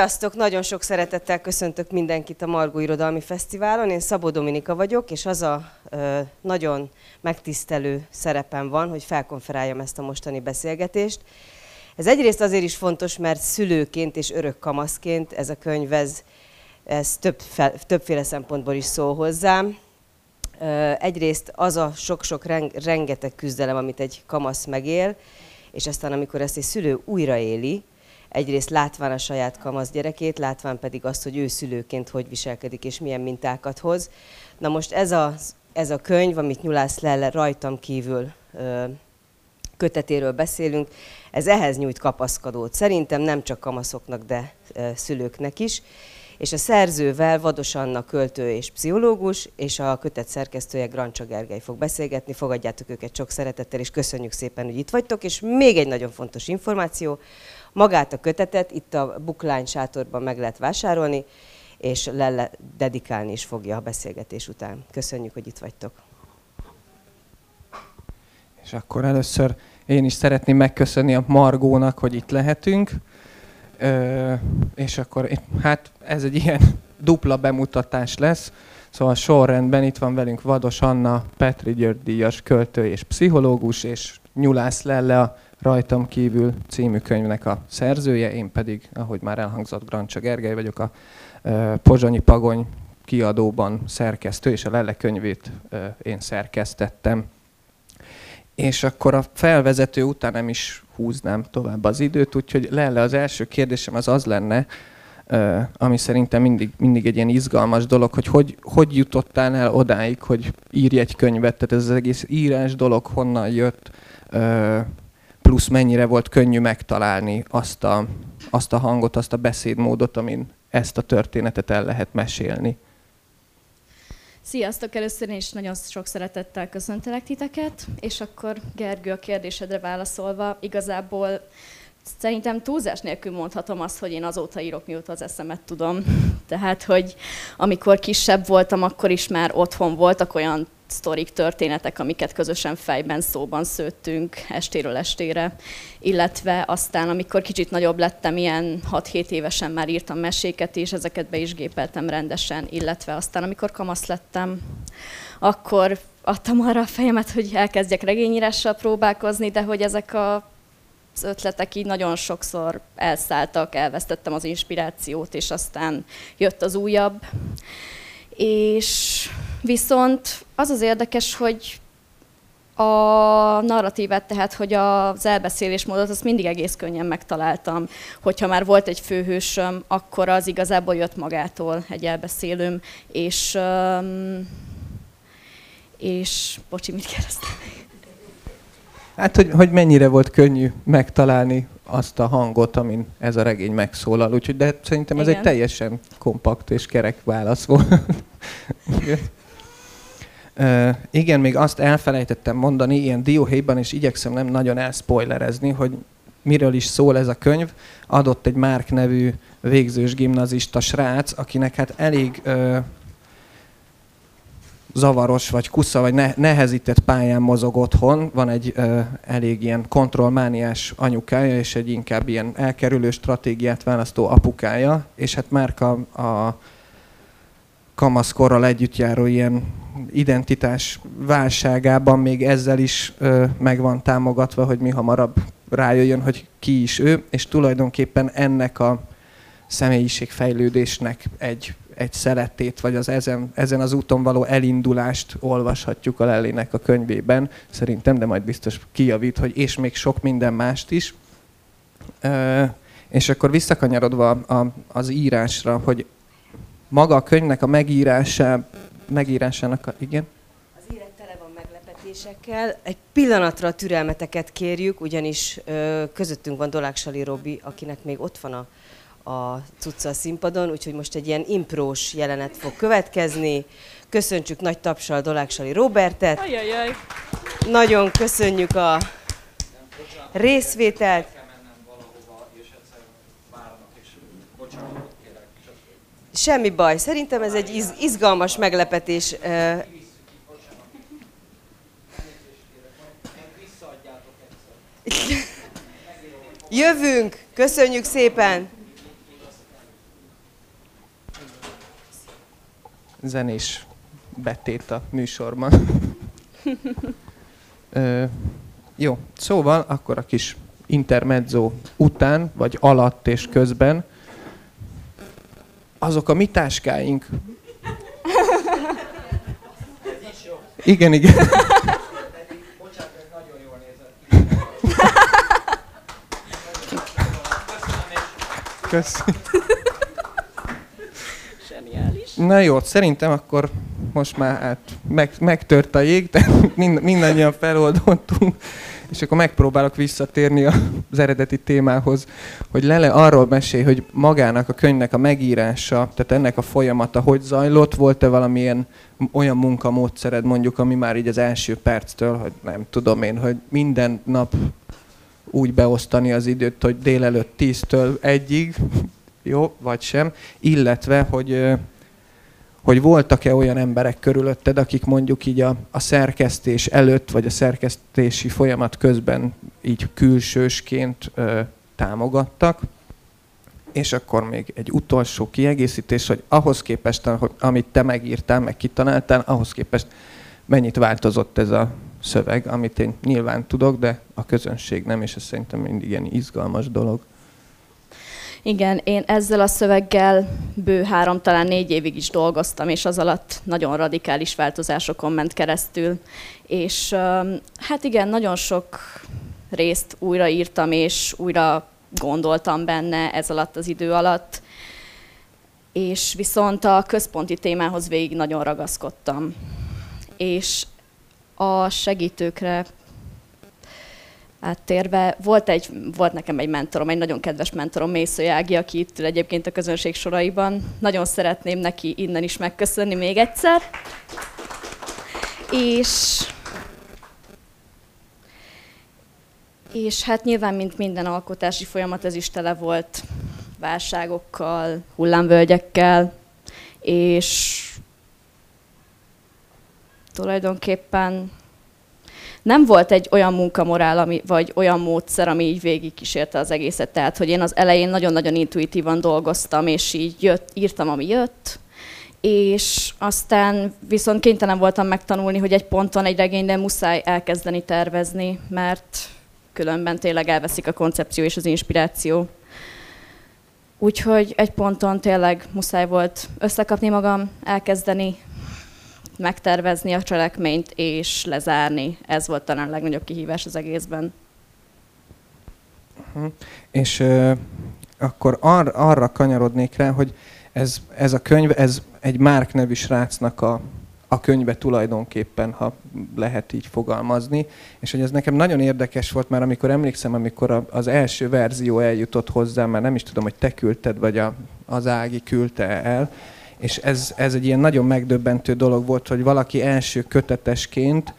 Sziasztok! Nagyon sok szeretettel köszöntök mindenkit a Margó Irodalmi Fesztiválon. Én Szabó Dominika vagyok, és az a ö, nagyon megtisztelő szerepem van, hogy felkonferáljam ezt a mostani beszélgetést. Ez egyrészt azért is fontos, mert szülőként és örök kamaszként ez a könyv, ez, ez több, fel, többféle szempontból is szól hozzám. Ö, egyrészt az a sok-sok rengeteg küzdelem, amit egy kamasz megél, és aztán amikor ezt egy szülő újraéli, egyrészt látván a saját kamasz gyerekét, látván pedig azt, hogy ő szülőként hogy viselkedik és milyen mintákat hoz. Na most ez a, ez a könyv, amit Nyulász Lelle rajtam kívül ö, kötetéről beszélünk, ez ehhez nyújt kapaszkodót. Szerintem nem csak kamaszoknak, de ö, szülőknek is. És a szerzővel Vados Anna költő és pszichológus, és a kötet szerkesztője Grancsa Gergely fog beszélgetni. Fogadjátok őket sok szeretettel, és köszönjük szépen, hogy itt vagytok. És még egy nagyon fontos információ, Magát a kötetet itt a Bookline sátorban meg lehet vásárolni, és Lelle dedikálni is fogja a beszélgetés után. Köszönjük, hogy itt vagytok. És akkor először én is szeretném megköszönni a Margónak, hogy itt lehetünk. Ö, és akkor hát ez egy ilyen dupla bemutatás lesz. Szóval sorrendben itt van velünk Vados Anna, Petri György díjas költő és pszichológus, és Nyulász Lelle, a Rajtam kívül című könyvnek a szerzője, én pedig, ahogy már elhangzott, Grancsa Gergely vagyok, a Pozsonyi Pagony kiadóban szerkesztő, és a Lelle könyvét én szerkesztettem. És akkor a felvezető után nem is húznám tovább az időt, úgyhogy Lelle, az első kérdésem az az lenne, ami szerintem mindig, mindig egy ilyen izgalmas dolog, hogy, hogy hogy jutottál el odáig, hogy írj egy könyvet, tehát ez az egész írás dolog honnan jött, plusz mennyire volt könnyű megtalálni azt a, azt a hangot, azt a beszédmódot, amin ezt a történetet el lehet mesélni. Sziasztok! Először én is nagyon sok szeretettel köszöntelek titeket, és akkor Gergő a kérdésedre válaszolva, igazából szerintem túlzás nélkül mondhatom azt, hogy én azóta írok, mióta az eszemet tudom. Tehát, hogy amikor kisebb voltam, akkor is már otthon voltak olyan sztorik, történetek, amiket közösen fejben, szóban szőttünk estéről estére, illetve aztán, amikor kicsit nagyobb lettem, ilyen 6-7 évesen már írtam meséket, és ezeket be is gépeltem rendesen, illetve aztán, amikor kamasz lettem, akkor adtam arra a fejemet, hogy elkezdjek regényírással próbálkozni, de hogy ezek a az ötletek így nagyon sokszor elszálltak, elvesztettem az inspirációt, és aztán jött az újabb. És viszont az az érdekes, hogy a narratívát, tehát hogy az elbeszélésmódot, azt mindig egész könnyen megtaláltam. Hogyha már volt egy főhősöm, akkor az igazából jött magától egy elbeszélőm, és, és bocsi, mit kérdeztem? Hát, hogy, hogy mennyire volt könnyű megtalálni azt a hangot, amin ez a regény megszólal. Úgyhogy, de szerintem ez Igen. egy teljesen kompakt és kerek válasz volt. Igen, még azt elfelejtettem mondani ilyen dióhéjban, és igyekszem nem nagyon elspoilerezni, hogy miről is szól ez a könyv. Adott egy Márk nevű végzős gimnazista srác, akinek hát elég uh, zavaros, vagy kusza, vagy ne, nehezített pályán mozog otthon. Van egy uh, elég ilyen kontrollmániás anyukája, és egy inkább ilyen elkerülő stratégiát választó apukája, és hát Márk a, a kamaszkorral együtt járó ilyen identitás válságában még ezzel is ö, meg van támogatva, hogy mi hamarabb rájöjjön, hogy ki is ő, és tulajdonképpen ennek a személyiségfejlődésnek egy, egy szeretét, vagy az ezen, ezen az úton való elindulást olvashatjuk a Lellének a könyvében, szerintem, de majd biztos kijavít, hogy és még sok minden mást is. Ö, és akkor visszakanyarodva a, az írásra, hogy maga a könyvnek a megírása, megírásának a, igen? Az élet tele van meglepetésekkel. Egy pillanatra a türelmeteket kérjük, ugyanis ö, közöttünk van Dolák Sali Robi, akinek még ott van a, a cucca a színpadon, úgyhogy most egy ilyen imprós jelenet fog következni. Köszöntsük nagy tapsal Dolák Sali Robertet. Ajajaj. Nagyon köszönjük a részvételt. Semmi baj. Szerintem ez egy izgalmas meglepetés. Jövünk! Köszönjük szépen! Zenés betét a műsorban. Ö, jó, szóval akkor a kis intermezzo után, vagy alatt és közben azok a mi táskáink. Igen, igen. Köszönöm. Na jó, szerintem akkor most már hát meg, megtört a jég, de mind, mindannyian feloldottunk, és akkor megpróbálok visszatérni az eredeti témához, hogy Lele arról mesél, hogy magának a könyvnek a megírása, tehát ennek a folyamata hogy zajlott, volt-e valamilyen olyan munkamódszered mondjuk, ami már így az első perctől, hogy nem tudom én, hogy minden nap úgy beosztani az időt, hogy délelőtt 10-től 1-ig, jó, vagy sem, illetve, hogy hogy voltak-e olyan emberek körülötted, akik mondjuk így a, a szerkesztés előtt, vagy a szerkesztési folyamat közben így külsősként ö, támogattak. És akkor még egy utolsó kiegészítés, hogy ahhoz képest, hogy, amit te megírtál, meg kitaláltál, ahhoz képest mennyit változott ez a szöveg, amit én nyilván tudok, de a közönség nem, és ez szerintem mindig ilyen izgalmas dolog. Igen, én ezzel a szöveggel bő három, talán négy évig is dolgoztam, és az alatt nagyon radikális változásokon ment keresztül. És hát igen, nagyon sok részt újraírtam, és újra gondoltam benne ez alatt az idő alatt, és viszont a központi témához végig nagyon ragaszkodtam. És a segítőkre áttérve, volt, egy, volt nekem egy mentorom, egy nagyon kedves mentorom, Mésző Ági, aki itt ül egyébként a közönség soraiban. Nagyon szeretném neki innen is megköszönni még egyszer. És és hát nyilván, mint minden alkotási folyamat, ez is tele volt válságokkal, hullámvölgyekkel, és tulajdonképpen nem volt egy olyan munkamorál, ami, vagy olyan módszer, ami így végigkísérte az egészet. Tehát, hogy én az elején nagyon-nagyon intuitívan dolgoztam, és így jött, írtam, ami jött, és aztán viszont kénytelen voltam megtanulni, hogy egy ponton egy regényben muszáj elkezdeni tervezni, mert különben tényleg elveszik a koncepció és az inspiráció. Úgyhogy egy ponton tényleg muszáj volt összekapni magam, elkezdeni megtervezni a cselekményt és lezárni. Ez volt talán a legnagyobb kihívás az egészben. Uh-huh. És uh, akkor ar- arra kanyarodnék rá, hogy ez, ez a könyv, ez egy Márk nevű srácnak a, a könyve tulajdonképpen, ha lehet így fogalmazni. És hogy ez nekem nagyon érdekes volt, mert amikor emlékszem, amikor a, az első verzió eljutott hozzám, már nem is tudom, hogy te küldted, vagy a, az Ági küldte el, és ez, ez egy ilyen nagyon megdöbbentő dolog volt, hogy valaki első kötetesként,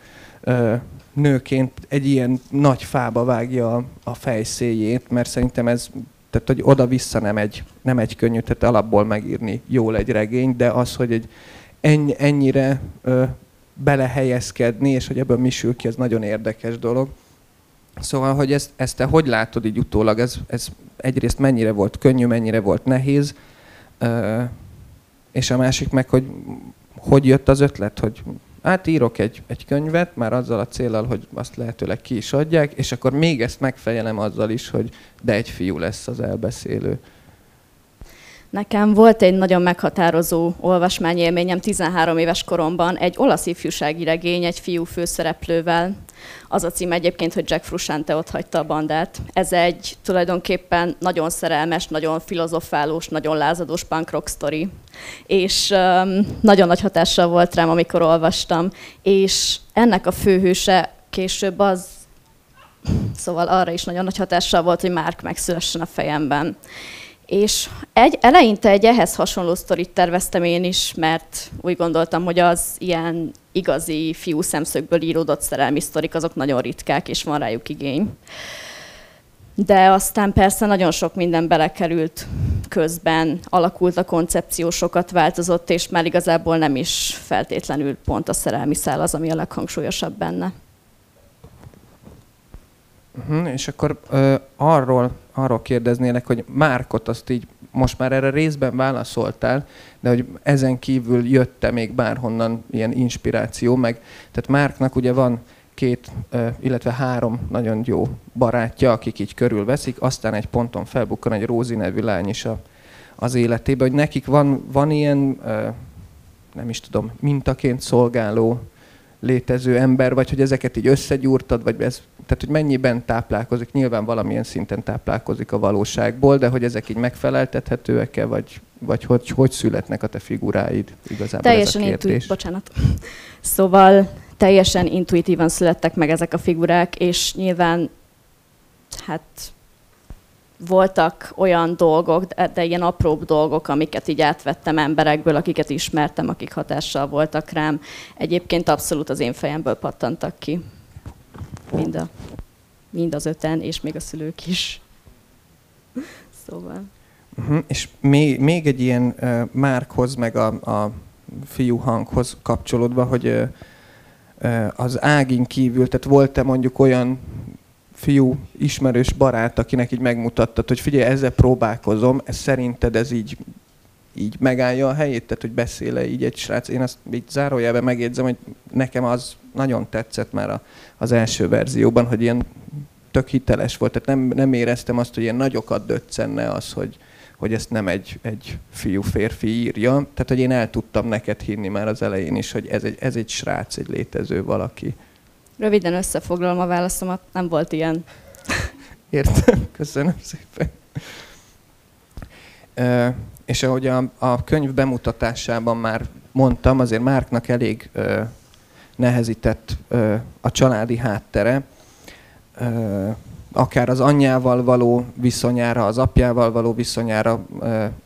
nőként egy ilyen nagy fába vágja a, a fejszéjét, mert szerintem ez, tehát hogy oda-vissza nem egy, nem egy könnyű, tehát alapból megírni jól egy regény, de az, hogy egy ennyi, ennyire ö, belehelyezkedni, és hogy ebből mi sül ki, ez nagyon érdekes dolog. Szóval, hogy ezt, ezt te hogy látod így utólag? Ez, ez egyrészt mennyire volt könnyű, mennyire volt nehéz, és a másik meg, hogy hogy jött az ötlet, hogy hát írok egy, egy könyvet, már azzal a célral, hogy azt lehetőleg ki is adják, és akkor még ezt megfejelem azzal is, hogy de egy fiú lesz az elbeszélő. Nekem volt egy nagyon meghatározó olvasmányélményem 13 éves koromban, egy olasz ifjúsági regény egy fiú főszereplővel. Az a cím egyébként, hogy Jack Frusciante ott hagyta a bandát. Ez egy tulajdonképpen nagyon szerelmes, nagyon filozofálós, nagyon lázadós punk rock story. És um, nagyon nagy hatással volt rám, amikor olvastam. És ennek a főhőse később az, szóval arra is nagyon nagy hatással volt, hogy Mark megszülessen a fejemben. És egy, eleinte egy ehhez hasonló sztorit terveztem én is, mert úgy gondoltam, hogy az ilyen igazi fiú szemszögből íródott szerelmi sztorik, azok nagyon ritkák, és van rájuk igény. De aztán persze nagyon sok minden belekerült közben, alakult a koncepció, sokat változott, és már igazából nem is feltétlenül pont a szerelmi szál az, ami a leghangsúlyosabb benne. Uh-huh, és akkor uh, arról, arról kérdeznélek, hogy Márkot azt így most már erre részben válaszoltál, de hogy ezen kívül jött-e még bárhonnan ilyen inspiráció, meg tehát Márknak ugye van két, illetve három nagyon jó barátja, akik így körülveszik, aztán egy ponton felbukkan egy Rózi nevű lány is a, az életébe, hogy nekik van, van ilyen, nem is tudom, mintaként szolgáló létező ember, vagy hogy ezeket így összegyúrtad, vagy ez, tehát hogy mennyiben táplálkozik, nyilván valamilyen szinten táplálkozik a valóságból, de hogy ezek így megfeleltethetőek-e, vagy, vagy hogy, hogy születnek a te figuráid igazából Teljesen ez a kérdés? Intuit, bocsánat. Szóval teljesen intuitívan születtek meg ezek a figurák, és nyilván hát voltak olyan dolgok, de, de ilyen apróbb dolgok, amiket így átvettem emberekből, akiket ismertem, akik hatással voltak rám. Egyébként abszolút az én fejemből pattantak ki. Mind, a, mind az öten, és még a szülők is. Szóval. Uh-huh. És még, még egy ilyen uh, Márkhoz, meg a, a fiú hanghoz kapcsolódva, hogy uh, az ágin kívül, tehát volt-e mondjuk olyan fiú, ismerős barát, akinek így megmutattad, hogy figyelj, ezzel próbálkozom, ez szerinted ez így, így megállja a helyét, tehát hogy beszéle így egy srác. Én azt így zárójelben megjegyzem, hogy nekem az nagyon tetszett már a, az első verzióban, hogy ilyen tök hiteles volt, tehát nem, nem éreztem azt, hogy ilyen nagyokat döccenne az, hogy, hogy ezt nem egy, egy fiú-férfi írja. Tehát, hogy én el tudtam neked hinni már az elején is, hogy ez egy, ez egy srác, egy létező valaki. Röviden összefoglalom a válaszomat, nem volt ilyen. Értem, köszönöm szépen. E, és ahogy a, a könyv bemutatásában már mondtam, azért Márknak elég e, nehezített a családi háttere. Akár az anyjával való viszonyára, az apjával való viszonyára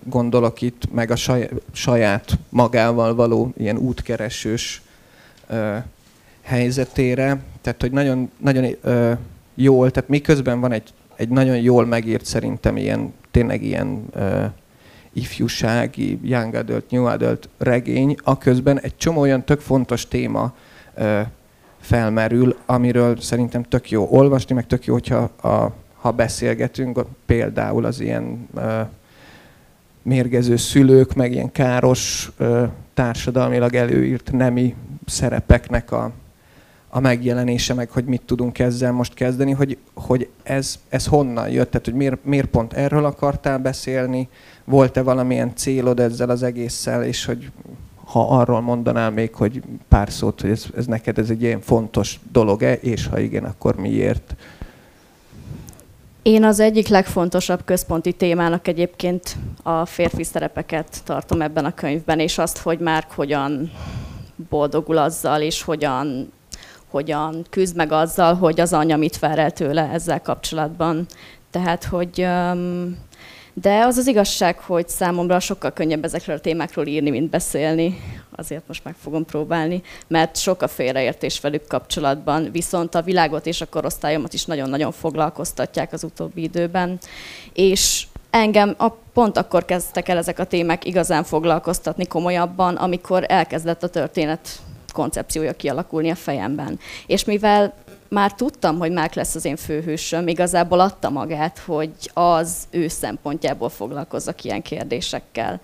gondolok itt, meg a saját magával való ilyen útkeresős helyzetére. Tehát, hogy nagyon, nagyon jól, tehát miközben van egy, egy nagyon jól megírt szerintem ilyen, tényleg ilyen ifjúsági, young adult, new adult regény, aközben egy csomó olyan tök fontos téma felmerül, amiről szerintem tök jó olvasni, meg tök jó, hogyha a, ha beszélgetünk, például az ilyen mérgező szülők, meg ilyen káros társadalmilag előírt nemi szerepeknek a, a megjelenése, meg hogy mit tudunk ezzel most kezdeni, hogy, hogy ez, ez honnan jött, tehát hogy miért, miért pont erről akartál beszélni, volt-e valamilyen célod ezzel az egésszel, és hogy ha arról mondanál még, hogy pár szót, hogy ez, ez neked ez egy ilyen fontos dolog-e, és ha igen, akkor miért? Én az egyik legfontosabb központi témának egyébként a férfi szerepeket tartom ebben a könyvben, és azt, hogy már hogyan boldogul azzal, és hogyan, hogyan küzd meg azzal, hogy az anya mit vár el tőle ezzel kapcsolatban. Tehát, hogy um, de az az igazság, hogy számomra sokkal könnyebb ezekről a témákról írni, mint beszélni. Azért most meg fogom próbálni, mert sok a félreértés velük kapcsolatban, viszont a világot és a korosztályomat is nagyon-nagyon foglalkoztatják az utóbbi időben. És engem a, pont akkor kezdtek el ezek a témák igazán foglalkoztatni komolyabban, amikor elkezdett a történet koncepciója kialakulni a fejemben. És mivel már tudtam, hogy Márk lesz az én főhősöm, igazából adta magát, hogy az ő szempontjából foglalkozzak ilyen kérdésekkel.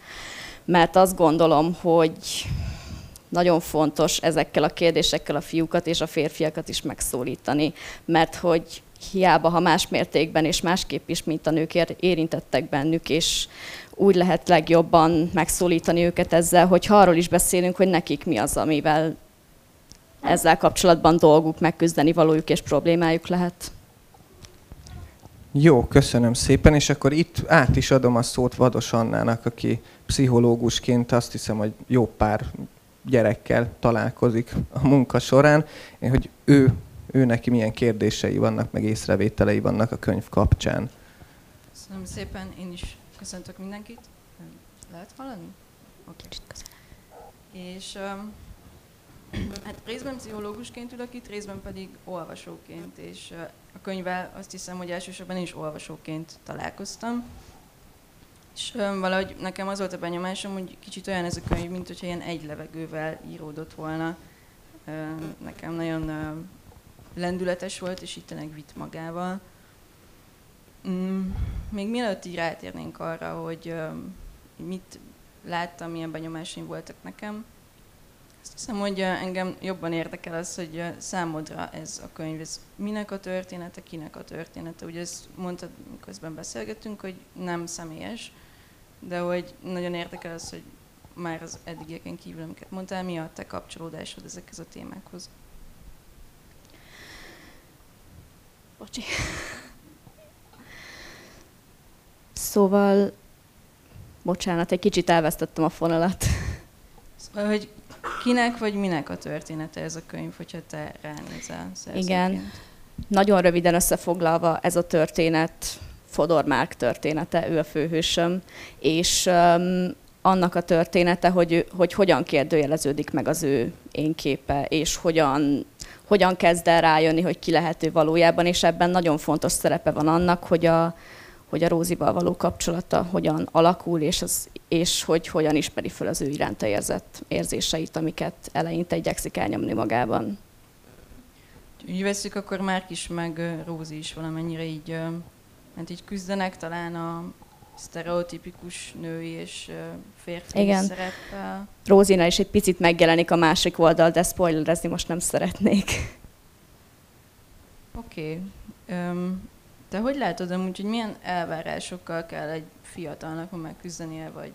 Mert azt gondolom, hogy nagyon fontos ezekkel a kérdésekkel a fiúkat és a férfiakat is megszólítani, mert hogy hiába, ha más mértékben és másképp is, mint a nők érintettek bennük, és úgy lehet legjobban megszólítani őket ezzel, hogy arról is beszélünk, hogy nekik mi az, amivel ezzel kapcsolatban dolguk, megküzdeni valójuk és problémájuk lehet. Jó, köszönöm szépen, és akkor itt át is adom a szót Vados Annának, aki pszichológusként azt hiszem, hogy jó pár gyerekkel találkozik a munka során, hogy ő, ő neki milyen kérdései vannak, meg észrevételei vannak a könyv kapcsán. Köszönöm szépen, én is köszöntök mindenkit. Lehet hallani? Oké. Okay. És um, Hát részben pszichológusként ülök itt, részben pedig olvasóként, és a könyvvel azt hiszem, hogy elsősorban is olvasóként találkoztam. És valahogy nekem az volt a benyomásom, hogy kicsit olyan ez a könyv, mint hogyha ilyen egy levegővel íródott volna. Nekem nagyon lendületes volt, és itt tényleg vitt magával. Mm, még mielőtt így rátérnénk arra, hogy mit láttam, milyen benyomásaim voltak nekem, azt hiszem, hogy engem jobban érdekel az, hogy számodra ez a könyv, ez minek a története, kinek a története. Ugye ezt mondtad, közben beszélgettünk, hogy nem személyes, de hogy nagyon érdekel az, hogy már az eddigieken kívül, amiket mondtál, mi a te kapcsolódásod ezekhez a témákhoz? Bocsi. Szóval, bocsánat, egy kicsit elvesztettem a fonalat. Szóval, hogy kinek vagy minek a története ez a könyv, hogyha te ránézel szerzőként? Igen. Nagyon röviden összefoglalva ez a történet Fodor Márk története, ő a főhősöm, és um, annak a története, hogy, hogy hogyan kérdőjeleződik meg az ő én képe, és hogyan, hogyan kezd el rájönni, hogy ki lehető valójában, és ebben nagyon fontos szerepe van annak, hogy a, hogy a Rózival való kapcsolata hogyan alakul, és, az, és hogy hogyan ismeri fel az ő iránta érzett érzéseit, amiket eleinte igyekszik elnyomni magában. Úgy veszük, akkor Márk is, meg Rózi is valamennyire így, hát így küzdenek talán a sztereotipikus női és férfi Igen. szereppel. Rózina is egy picit megjelenik a másik oldal, de spoilerezni most nem szeretnék. Oké. Okay. Um, de hogy látod amúgy, hogy milyen elvárásokkal kell egy fiatalnak megküzdenie, vagy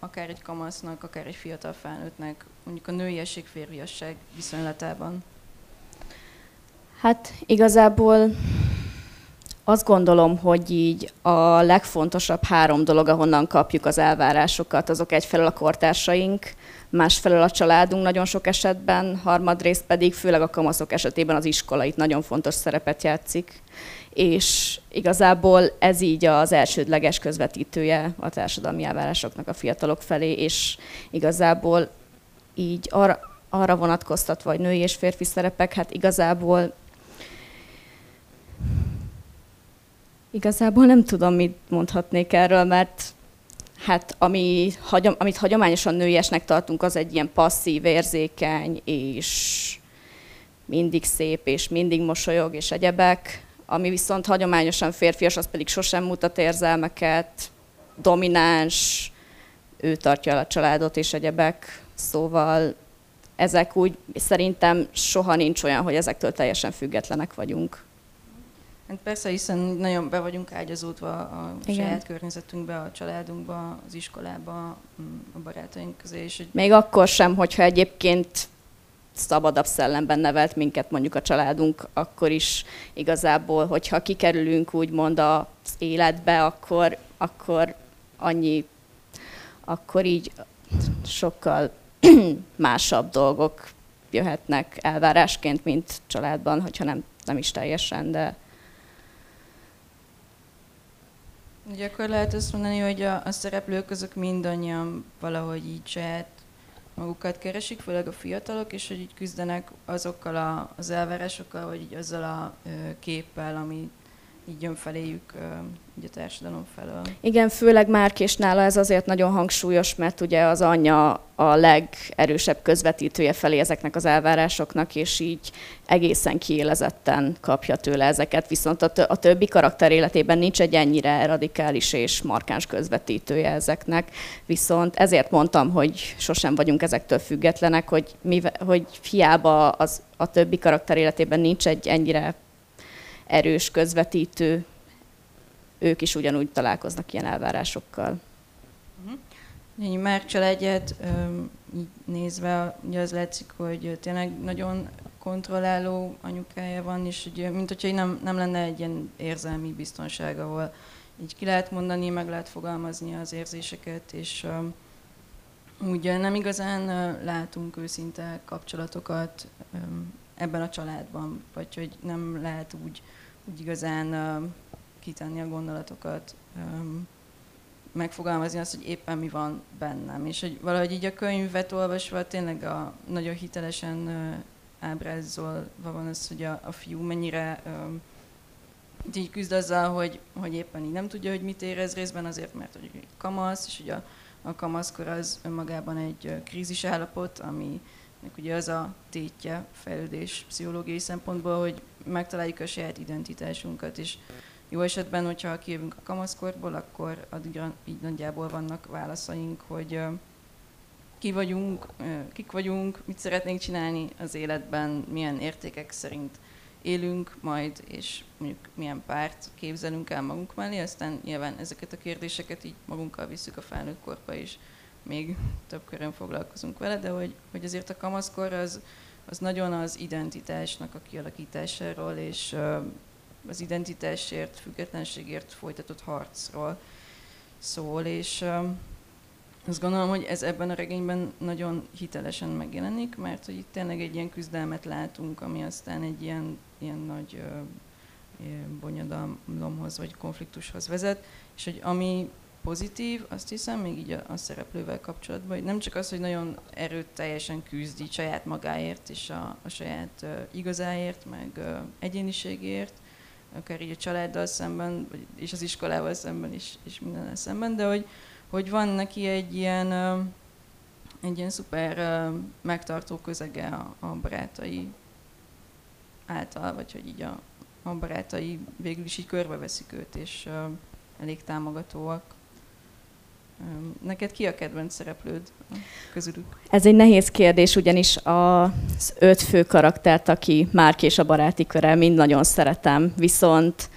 akár egy kamasznak, akár egy fiatal felnőttnek, mondjuk a nőiesség, férfiasság viszonylatában? Hát igazából azt gondolom, hogy így a legfontosabb három dolog, ahonnan kapjuk az elvárásokat, azok egyfelől a kortársaink, másfelől a családunk nagyon sok esetben, harmadrészt pedig főleg a kamaszok esetében az iskola itt nagyon fontos szerepet játszik, és igazából ez így az elsődleges közvetítője a társadalmi elvárásoknak a fiatalok felé, és igazából így arra, arra vonatkoztatva, hogy női és férfi szerepek, hát igazából Igazából nem tudom, mit mondhatnék erről, mert hát ami, hagyom, amit hagyományosan nőiesnek tartunk, az egy ilyen passzív, érzékeny, és mindig szép, és mindig mosolyog, és egyebek. Ami viszont hagyományosan férfias, az pedig sosem mutat érzelmeket, domináns, ő tartja el a családot, és egyebek. Szóval ezek úgy szerintem soha nincs olyan, hogy ezektől teljesen függetlenek vagyunk. Hát persze, hiszen nagyon be vagyunk ágyazódva a Igen. saját környezetünkbe, a családunkba, az iskolába, mm, a barátaink közé. És hogy... Még akkor sem, hogyha egyébként szabadabb szellemben nevelt minket mondjuk a családunk, akkor is igazából, hogyha kikerülünk úgymond az életbe, akkor, akkor annyi, akkor így sokkal másabb dolgok jöhetnek elvárásként, mint családban, hogyha nem, nem is teljesen, de Ugye akkor lehet azt mondani, hogy a, a szereplők azok mindannyian valahogy így saját magukat keresik, főleg a fiatalok, és hogy így küzdenek azokkal az elvárásokkal, vagy így azzal a képpel, ami így jön feléjük így a társadalom felől. Igen, főleg Márk és nála ez azért nagyon hangsúlyos, mert ugye az anyja a legerősebb közvetítője felé ezeknek az elvárásoknak, és így egészen kiélezetten kapja tőle ezeket, viszont a, a többi karakter életében nincs egy ennyire radikális és markáns közvetítője ezeknek, viszont ezért mondtam, hogy sosem vagyunk ezektől függetlenek, hogy, mivel, hogy hiába az, a többi karakter életében nincs egy ennyire erős közvetítő, ők is ugyanúgy találkoznak ilyen elvárásokkal. Uh-huh. Márk családját így nézve, ugye az látszik, hogy tényleg nagyon kontrolláló anyukája van, és ugye, mint hogyha nem, nem lenne egy ilyen érzelmi biztonság, ahol így ki lehet mondani, meg lehet fogalmazni az érzéseket, és um, ugye nem igazán uh, látunk őszinte kapcsolatokat ebben a családban, vagy hogy nem lehet úgy úgy igazán kitenni a gondolatokat, megfogalmazni azt, hogy éppen mi van bennem. És hogy valahogy így a könyvet olvasva tényleg a, nagyon hitelesen ábrázolva van az, hogy a, a fiú mennyire így küzd azzal, hogy, hogy éppen így nem tudja, hogy mit érez részben azért, mert hogy kamasz, és hogy a, a kamaszkor az önmagában egy krízis állapot, ami ugye az a tétje fejlődés pszichológiai szempontból, hogy megtaláljuk a saját identitásunkat, és jó esetben, hogyha kijövünk a kamaszkorból, akkor addigra így nagyjából vannak válaszaink, hogy ki vagyunk, kik vagyunk, mit szeretnénk csinálni az életben, milyen értékek szerint élünk majd, és mondjuk milyen párt képzelünk el magunk mellé, aztán nyilván ezeket a kérdéseket így magunkkal visszük a felnőtt korba is, még több körön foglalkozunk vele, de hogy, hogy azért a kamaszkor az, az nagyon az identitásnak a kialakításáról és az identitásért, függetlenségért folytatott harcról szól, és azt gondolom, hogy ez ebben a regényben nagyon hitelesen megjelenik, mert hogy itt tényleg egy ilyen küzdelmet látunk, ami aztán egy ilyen, ilyen nagy bonyodalomhoz vagy konfliktushoz vezet, és hogy ami pozitív, azt hiszem, még így a, a szereplővel kapcsolatban, hogy nem csak az, hogy nagyon erőteljesen küzdi saját magáért és a, a saját uh, igazáért, meg uh, egyéniségért, akár így a családdal szemben, vagy, és az iskolával szemben is, és minden szemben, de hogy, hogy van neki egy ilyen, egy ilyen szuper megtartó közege a, a barátai által, vagy hogy így a, a barátai végül is így körbeveszik őt, és elég támogatóak. Neked ki a kedvenc szereplőd közülük? Ez egy nehéz kérdés, ugyanis az öt fő karaktert, aki Márk és a baráti köre, mind nagyon szeretem. Viszont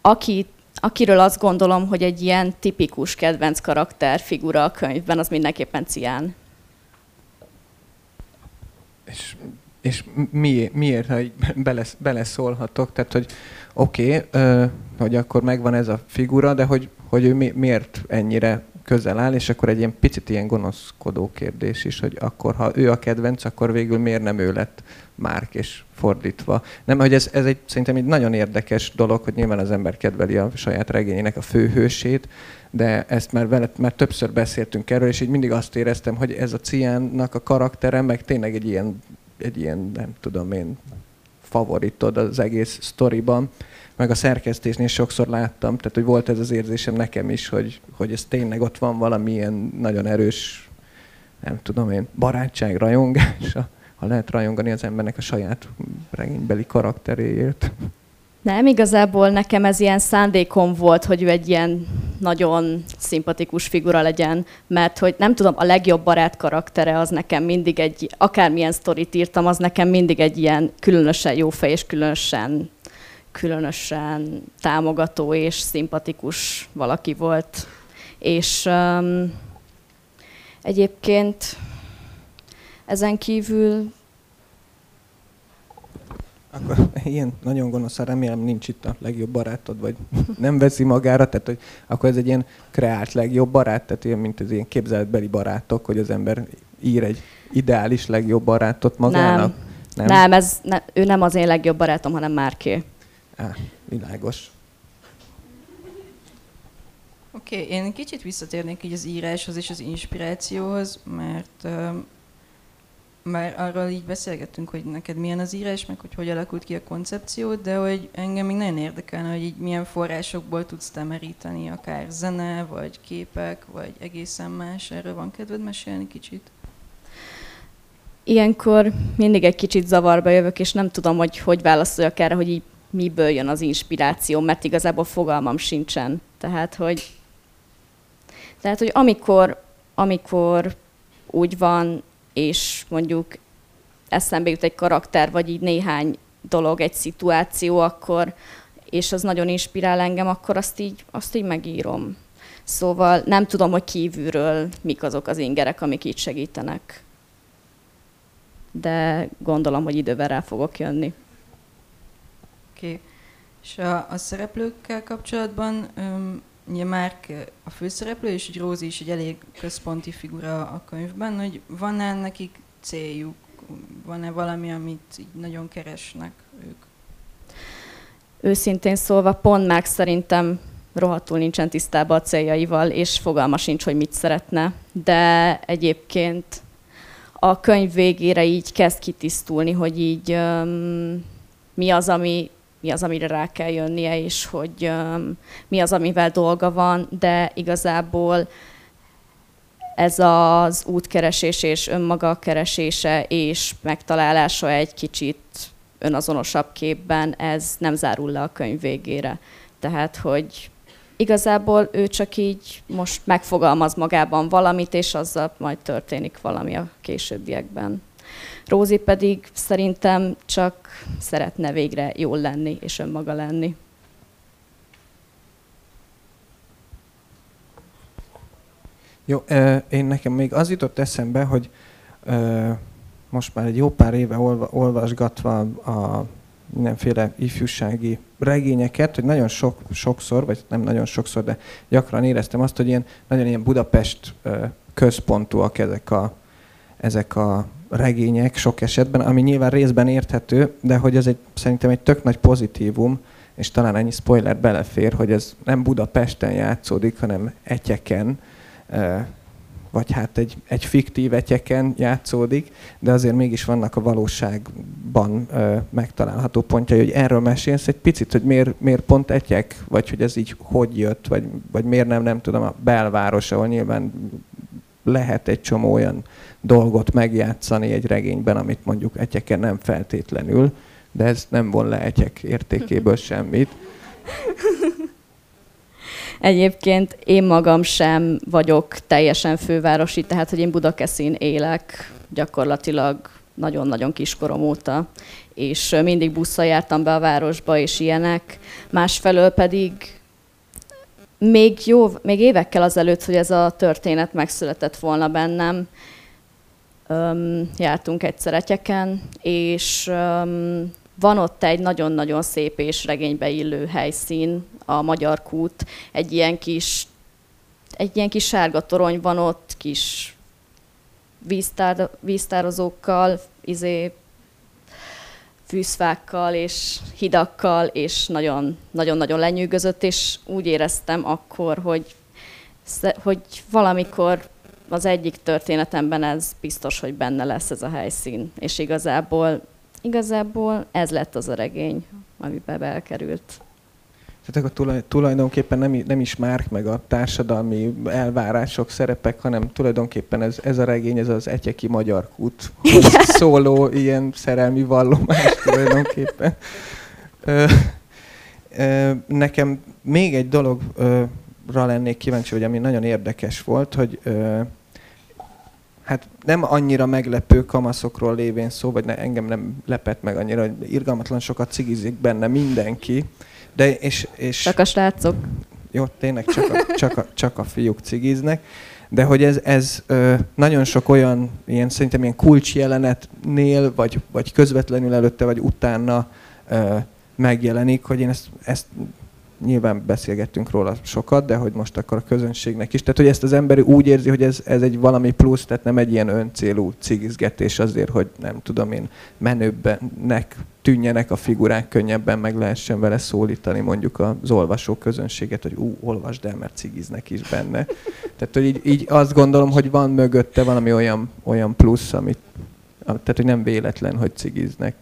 aki, akiről azt gondolom, hogy egy ilyen tipikus kedvenc karakter figura a könyvben, az mindenképpen Cián. És, és miért, miért, ha belesz, beleszólhatok? Tehát, hogy oké, okay, hogy akkor megvan ez a figura, de hogy, hogy ő mi, miért ennyire közel áll, és akkor egy ilyen picit ilyen gonoszkodó kérdés is, hogy akkor, ha ő a kedvenc, akkor végül miért nem ő lett Márk, és fordítva. Nem, hogy ez, ez egy, szerintem egy nagyon érdekes dolog, hogy nyilván az ember kedveli a saját regényének a főhősét, de ezt már vele, már többször beszéltünk erről, és így mindig azt éreztem, hogy ez a Ciánnak a karaktere, meg tényleg egy ilyen, egy ilyen nem tudom én, favoritod az egész sztoriban meg a szerkesztésnél sokszor láttam, tehát hogy volt ez az érzésem nekem is, hogy, hogy ez tényleg ott van valamilyen nagyon erős, nem tudom én, barátság, rajongás, ha lehet rajongani az embernek a saját regénybeli karakteréért. Nem, igazából nekem ez ilyen szándékom volt, hogy ő egy ilyen nagyon szimpatikus figura legyen, mert hogy nem tudom, a legjobb barát karaktere az nekem mindig egy, akármilyen sztorit írtam, az nekem mindig egy ilyen különösen jó fej és különösen különösen támogató és szimpatikus valaki volt. És um, egyébként ezen kívül akkor ilyen nagyon gonosz, remélem nincs itt a legjobb barátod, vagy nem veszi magára, tehát hogy akkor ez egy ilyen kreált legjobb barát, tehát ilyen, mint az ilyen képzeletbeli barátok, hogy az ember ír egy ideális legjobb barátot magának. Nem, nem, nem ez, ne, ő nem az én legjobb barátom, hanem Márké. Á, világos. Oké, okay, én kicsit visszatérnék így az íráshoz és az inspirációhoz, mert már arról így beszélgettünk, hogy neked milyen az írás, meg hogy hogy alakult ki a koncepció, de hogy engem még nagyon érdekelne, hogy így milyen forrásokból tudsz te meríteni, akár zene, vagy képek, vagy egészen más. Erről van kedved mesélni kicsit? Ilyenkor mindig egy kicsit zavarba jövök, és nem tudom, hogy hogy válaszoljak erre, hogy így miből jön az inspiráció, mert igazából fogalmam sincsen. Tehát, hogy, tehát, hogy amikor, amikor úgy van, és mondjuk eszembe jut egy karakter, vagy így néhány dolog, egy szituáció, akkor, és az nagyon inspirál engem, akkor azt így, azt így megírom. Szóval nem tudom, hogy kívülről mik azok az ingerek, amik így segítenek. De gondolom, hogy idővel rá fogok jönni. Oké. És a, a szereplőkkel kapcsolatban um, ugye Márk a főszereplő, és egy Rózi is egy elég központi figura a könyvben, hogy van-e nekik céljuk, van-e valami, amit így nagyon keresnek ők? Őszintén szólva, pont Márk szerintem rohadtul nincsen tisztában a céljaival, és fogalma sincs, hogy mit szeretne. De egyébként a könyv végére így kezd kitisztulni, hogy így um, mi az, ami mi az, amire rá kell jönnie, és hogy um, mi az, amivel dolga van, de igazából ez az útkeresés és önmaga keresése és megtalálása egy kicsit önazonosabb képben, ez nem zárul le a könyv végére. Tehát, hogy igazából ő csak így most megfogalmaz magában valamit, és azzal majd történik valami a későbbiekben. Rózi pedig szerintem csak szeretne végre jól lenni és önmaga lenni. Jó, én nekem még az jutott eszembe, hogy most már egy jó pár éve olvasgatva a mindenféle ifjúsági regényeket, hogy nagyon sok, sokszor, vagy nem nagyon sokszor, de gyakran éreztem azt, hogy ilyen, nagyon ilyen Budapest központúak ezek a, ezek a regények sok esetben, ami nyilván részben érthető, de hogy ez egy, szerintem egy tök nagy pozitívum, és talán ennyi spoiler belefér, hogy ez nem Budapesten játszódik, hanem Etyeken, vagy hát egy, egy fiktív etyeken játszódik, de azért mégis vannak a valóságban megtalálható pontjai, hogy erről mesélsz egy picit, hogy miért, miért pont etyek, vagy hogy ez így hogy jött, vagy, vagy miért nem, nem tudom, a belváros, ahol nyilván lehet egy csomó olyan dolgot megjátszani egy regényben, amit mondjuk etyeken nem feltétlenül, de ez nem von le etyek értékéből semmit. Egyébként én magam sem vagyok teljesen fővárosi, tehát hogy én Budakeszin élek gyakorlatilag nagyon-nagyon kiskorom óta, és mindig busszal jártam be a városba, és ilyenek. Másfelől pedig még, jó, még évekkel azelőtt, hogy ez a történet megszületett volna bennem, um, jártunk egyszer etyeken, és um, van ott egy nagyon-nagyon szép és regénybe illő helyszín, a Magyar Kút, egy ilyen kis, egy ilyen kis sárga torony van ott, kis víztár, víztározókkal, izé, fűszfákkal és hidakkal, és nagyon-nagyon lenyűgözött, és úgy éreztem akkor, hogy, hogy valamikor az egyik történetemben ez biztos, hogy benne lesz ez a helyszín. És igazából, igazából ez lett az a regény, amiben belkerült. Tehát akkor tulajdonképpen nem, nem is Márk meg a társadalmi elvárások, szerepek, hanem tulajdonképpen ez, ez a regény, ez az Etyeki Magyar Kút szóló ilyen szerelmi vallomás tulajdonképpen. Ö, ö, nekem még egy dologra lennék kíváncsi, hogy ami nagyon érdekes volt, hogy ö, hát nem annyira meglepő kamaszokról lévén szó, vagy ne, engem nem lepett meg annyira, hogy irgalmatlan sokat cigizik benne mindenki, de és, és... Csak a srácok. Jó, tényleg csak a, csak a, csak a fiúk cigiznek. De hogy ez, ez ö, nagyon sok olyan, ilyen, szerintem ilyen kulcsjelenetnél, vagy, vagy közvetlenül előtte, vagy utána ö, megjelenik, hogy én ezt, ezt nyilván beszélgettünk róla sokat, de hogy most akkor a közönségnek is. Tehát, hogy ezt az ember úgy érzi, hogy ez, ez egy valami plusz, tehát nem egy ilyen öncélú cigizgetés azért, hogy nem tudom én, menőbbenek tűnjenek a figurák, könnyebben meg lehessen vele szólítani mondjuk az olvasó közönséget, hogy ú, olvasd el, mert cigiznek is benne. Tehát, hogy így, így azt gondolom, hogy van mögötte valami olyan, olyan plusz, amit, tehát, hogy nem véletlen, hogy cigiznek.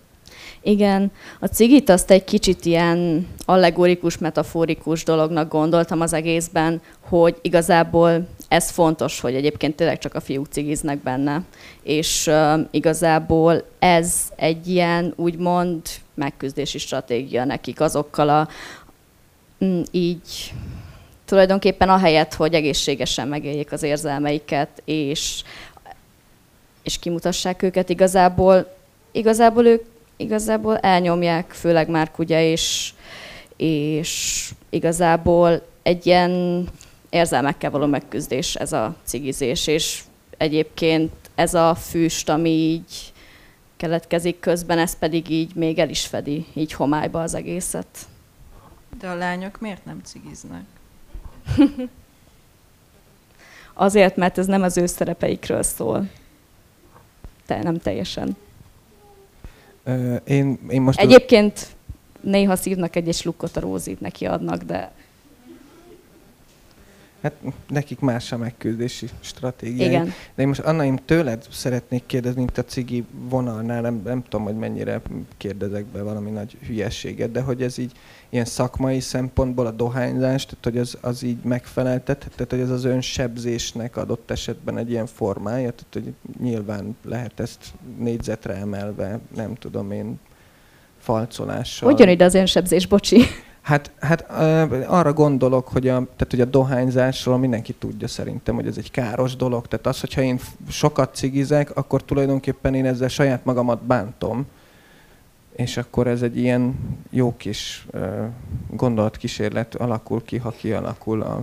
Igen, a cigit azt egy kicsit ilyen allegorikus, metaforikus dolognak gondoltam az egészben, hogy igazából ez fontos, hogy egyébként tényleg csak a fiúk cigiznek benne, és uh, igazából ez egy ilyen úgymond megküzdési stratégia nekik azokkal a mm, így tulajdonképpen ahelyett, hogy egészségesen megéljék az érzelmeiket, és, és kimutassák őket, igazából, igazából ők igazából elnyomják, főleg már ugye, és, és igazából egy ilyen érzelmekkel való megküzdés ez a cigizés, és egyébként ez a füst, ami így keletkezik közben, ez pedig így még el is fedi, így homályba az egészet. De a lányok miért nem cigiznek? Azért, mert ez nem az ő szerepeikről szól. Te nem teljesen. Én, én most Egyébként az... néha szívnak egy slukkot a rózit, neki adnak, de... Hát nekik más a megküzdési stratégia. Igen. De én most Anna, én tőled szeretnék kérdezni, mint a cigi vonalnál, nem, nem tudom, hogy mennyire kérdezek be valami nagy hülyességet, de hogy ez így ilyen szakmai szempontból a dohányzás, tehát hogy az, az így megfeleltet, tehát hogy ez az önsebzésnek adott esetben egy ilyen formája, tehát hogy nyilván lehet ezt négyzetre emelve, nem tudom én, falcolással. Hogy jön ide az önsebzés, bocsi? Hát, hát arra gondolok, hogy a, tehát, hogy a dohányzásról mindenki tudja szerintem, hogy ez egy káros dolog. Tehát az, hogyha én sokat cigizek, akkor tulajdonképpen én ezzel saját magamat bántom. És akkor ez egy ilyen jó kis gondolatkísérlet alakul ki, ha kialakul a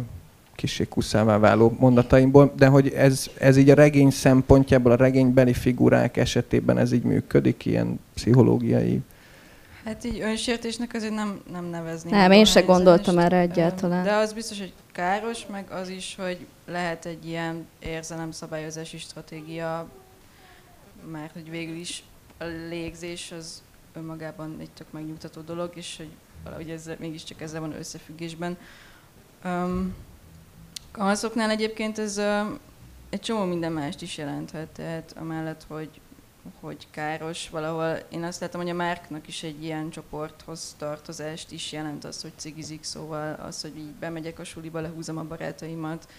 kisé kuszává váló mondataimból, de hogy ez, ez így a regény szempontjából, a regénybeli figurák esetében ez így működik, ilyen pszichológiai Hát így önsértésnek azért nem, nem nevezni. Nem, én se gondoltam erre egyáltalán. De az biztos, hogy káros, meg az is, hogy lehet egy ilyen érzelemszabályozási stratégia, mert hogy végül is a légzés az önmagában egy tök megnyugtató dolog, és hogy valahogy ez, mégiscsak ezzel van összefüggésben. Um, kamaszoknál egyébként ez uh, egy csomó minden mást is jelenthet, tehát amellett, hogy hogy káros. Valahol én azt látom, hogy a márknak is egy ilyen csoporthoz tartozást is jelent az, hogy cigizik, szóval az, hogy így bemegyek a suliba, lehúzom a barátaimat,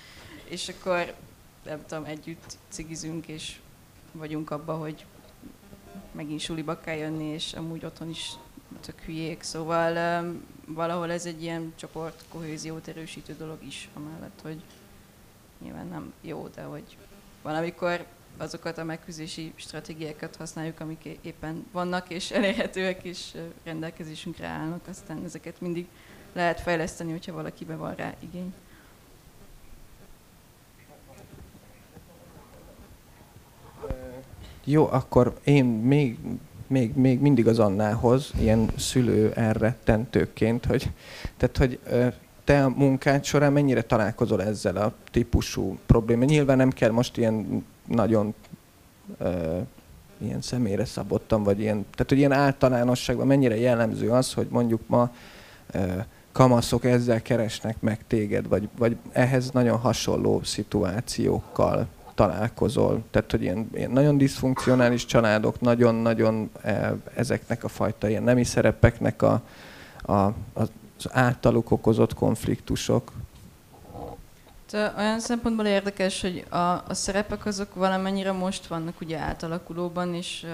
és akkor nem tudom, együtt cigizünk, és vagyunk abba, hogy megint suliba kell jönni, és amúgy otthon is tök hülyék, szóval um, valahol ez egy ilyen csoport kohéziót erősítő dolog is, amellett, hogy nyilván nem jó, de hogy van, amikor azokat a megküzdési stratégiákat használjuk, amik éppen vannak és elérhetőek és rendelkezésünkre állnak, aztán ezeket mindig lehet fejleszteni, hogyha valakibe van rá igény. Jó, akkor én még, még, még mindig az Annához, ilyen szülő elrettentőként, hogy, tehát, hogy te a munkád során mennyire találkozol ezzel a típusú probléma? Nyilván nem kell most ilyen nagyon uh, ilyen személyre szabottam, vagy ilyen, tehát hogy ilyen általánosságban mennyire jellemző az, hogy mondjuk ma uh, kamaszok ezzel keresnek meg téged, vagy, vagy ehhez nagyon hasonló szituációkkal találkozol. Tehát, hogy ilyen, ilyen nagyon diszfunkcionális családok, nagyon-nagyon ezeknek a fajta ilyen nemi szerepeknek a, a, az általuk okozott konfliktusok olyan szempontból érdekes, hogy a, a szerepek azok valamennyire most vannak ugye átalakulóban, és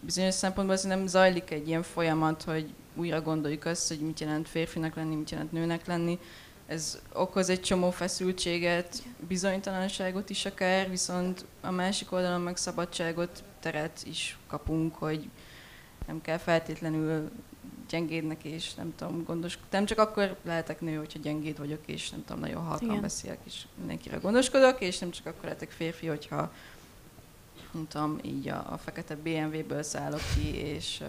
bizonyos szempontból szerintem zajlik egy ilyen folyamat, hogy újra gondoljuk azt, hogy mit jelent férfinak lenni, mit jelent nőnek lenni. Ez okoz egy csomó feszültséget, bizonytalanságot is akár, viszont a másik oldalon meg szabadságot, teret is kapunk, hogy nem kell feltétlenül gyengédnek, és nem tudom, gondos, nem csak akkor lehetek nő, hogyha gyengéd vagyok, és nem tudom, nagyon halkan beszélek, és mindenkire gondoskodok, és nem csak akkor lehetek férfi, hogyha nem tudom, így a, a fekete BMW-ből szállok ki, és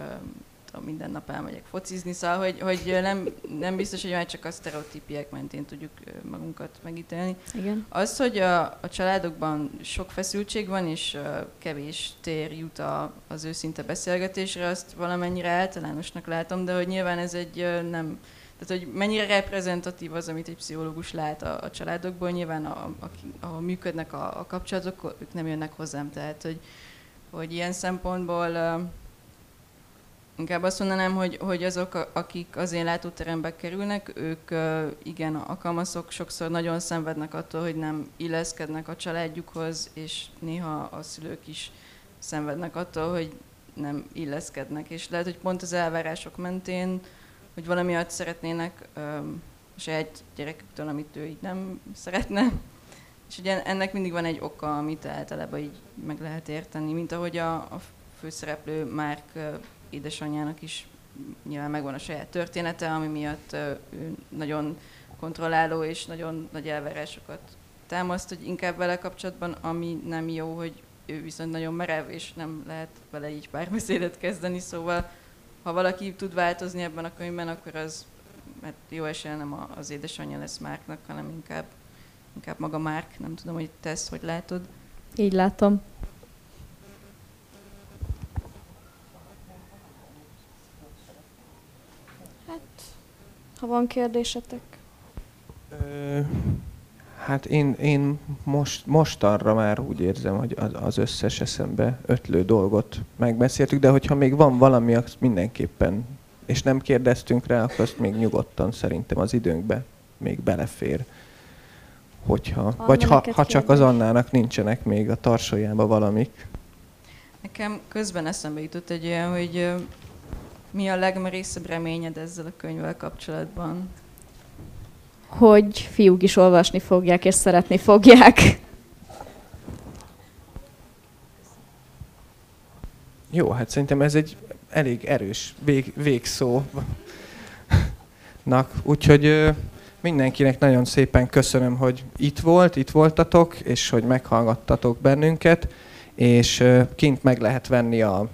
tudom, minden nap elmegyek focizni, szóval, hogy, hogy nem, nem biztos, hogy már csak a sztereotípiek mentén tudjuk magunkat megítélni. Igen. Az, hogy a, a családokban sok feszültség van, és kevés tér jut a, az őszinte beszélgetésre, azt valamennyire általánosnak látom, de hogy nyilván ez egy nem, tehát, hogy mennyire reprezentatív az, amit egy pszichológus lát a, a családokból, nyilván a, a, ahol működnek a, a kapcsolatok, ők nem jönnek hozzám, tehát, hogy, hogy ilyen szempontból Inkább azt mondanám, hogy, hogy azok, akik az én látóterembe kerülnek, ők igen, a kamaszok sokszor nagyon szenvednek attól, hogy nem illeszkednek a családjukhoz, és néha a szülők is szenvednek attól, hogy nem illeszkednek. És lehet, hogy pont az elvárások mentén, hogy valamiatt szeretnének a saját gyereküktől, amit ő így nem szeretne. És ugye ennek mindig van egy oka, amit általában így meg lehet érteni, mint ahogy a, a főszereplő Márk édesanyjának is nyilván megvan a saját története, ami miatt ő nagyon kontrolláló és nagyon nagy elvárásokat támaszt, hogy inkább vele kapcsolatban, ami nem jó, hogy ő viszont nagyon merev, és nem lehet vele így párbeszédet kezdeni, szóval ha valaki tud változni ebben a könyvben, akkor az, mert jó esélye nem az édesanyja lesz Márknak, hanem inkább, inkább maga Márk, nem tudom, hogy te ezt hogy látod. Így látom. Ha van kérdésetek. Ö, hát én, én most, most arra már úgy érzem, hogy az, az összes eszembe ötlő dolgot megbeszéltük, de hogyha még van valami, azt mindenképpen, és nem kérdeztünk rá, akkor azt még nyugodtan szerintem az időnkbe még belefér. Hogyha, Anna vagy ha, ha csak az Annának nincsenek még a tarsójába valamik. Nekem közben eszembe jutott egy olyan, hogy mi a legmerészebb reményed ezzel a könyvvel kapcsolatban? Hogy fiúk is olvasni fogják és szeretni fogják. Jó, hát szerintem ez egy elég erős vég, végszó. Úgyhogy mindenkinek nagyon szépen köszönöm, hogy itt volt, itt voltatok, és hogy meghallgattatok bennünket, és kint meg lehet venni a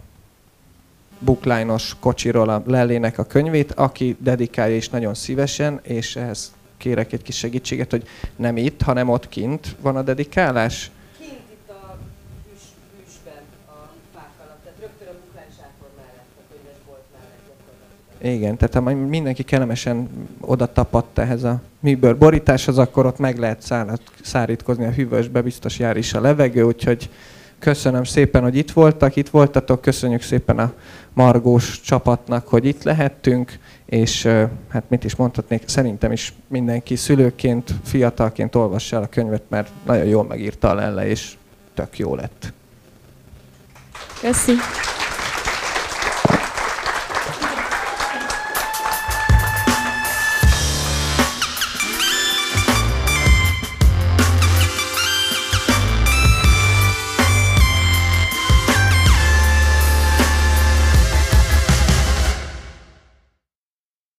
bookline-os kocsiról a Lellének a könyvét, aki dedikálja is nagyon szívesen, és ehhez kérek egy kis segítséget, hogy nem itt, hanem ott kint van a dedikálás. Kint itt a hűs, hűsben, a fák alatt, tehát rögtön a bookline sátor mellett, a könyvesbolt mellett Igen, tehát ha mindenki kellemesen oda tapadt ehhez a műbőr borításhoz, akkor ott meg lehet szárítkozni a hűvösbe, biztos jár is a levegő, úgyhogy köszönöm szépen, hogy itt voltak, itt voltatok, köszönjük szépen a Margós csapatnak, hogy itt lehettünk, és hát mit is mondhatnék, szerintem is mindenki szülőként, fiatalként olvassa el a könyvet, mert nagyon jól megírta a Lelle, és tök jó lett. Köszönöm.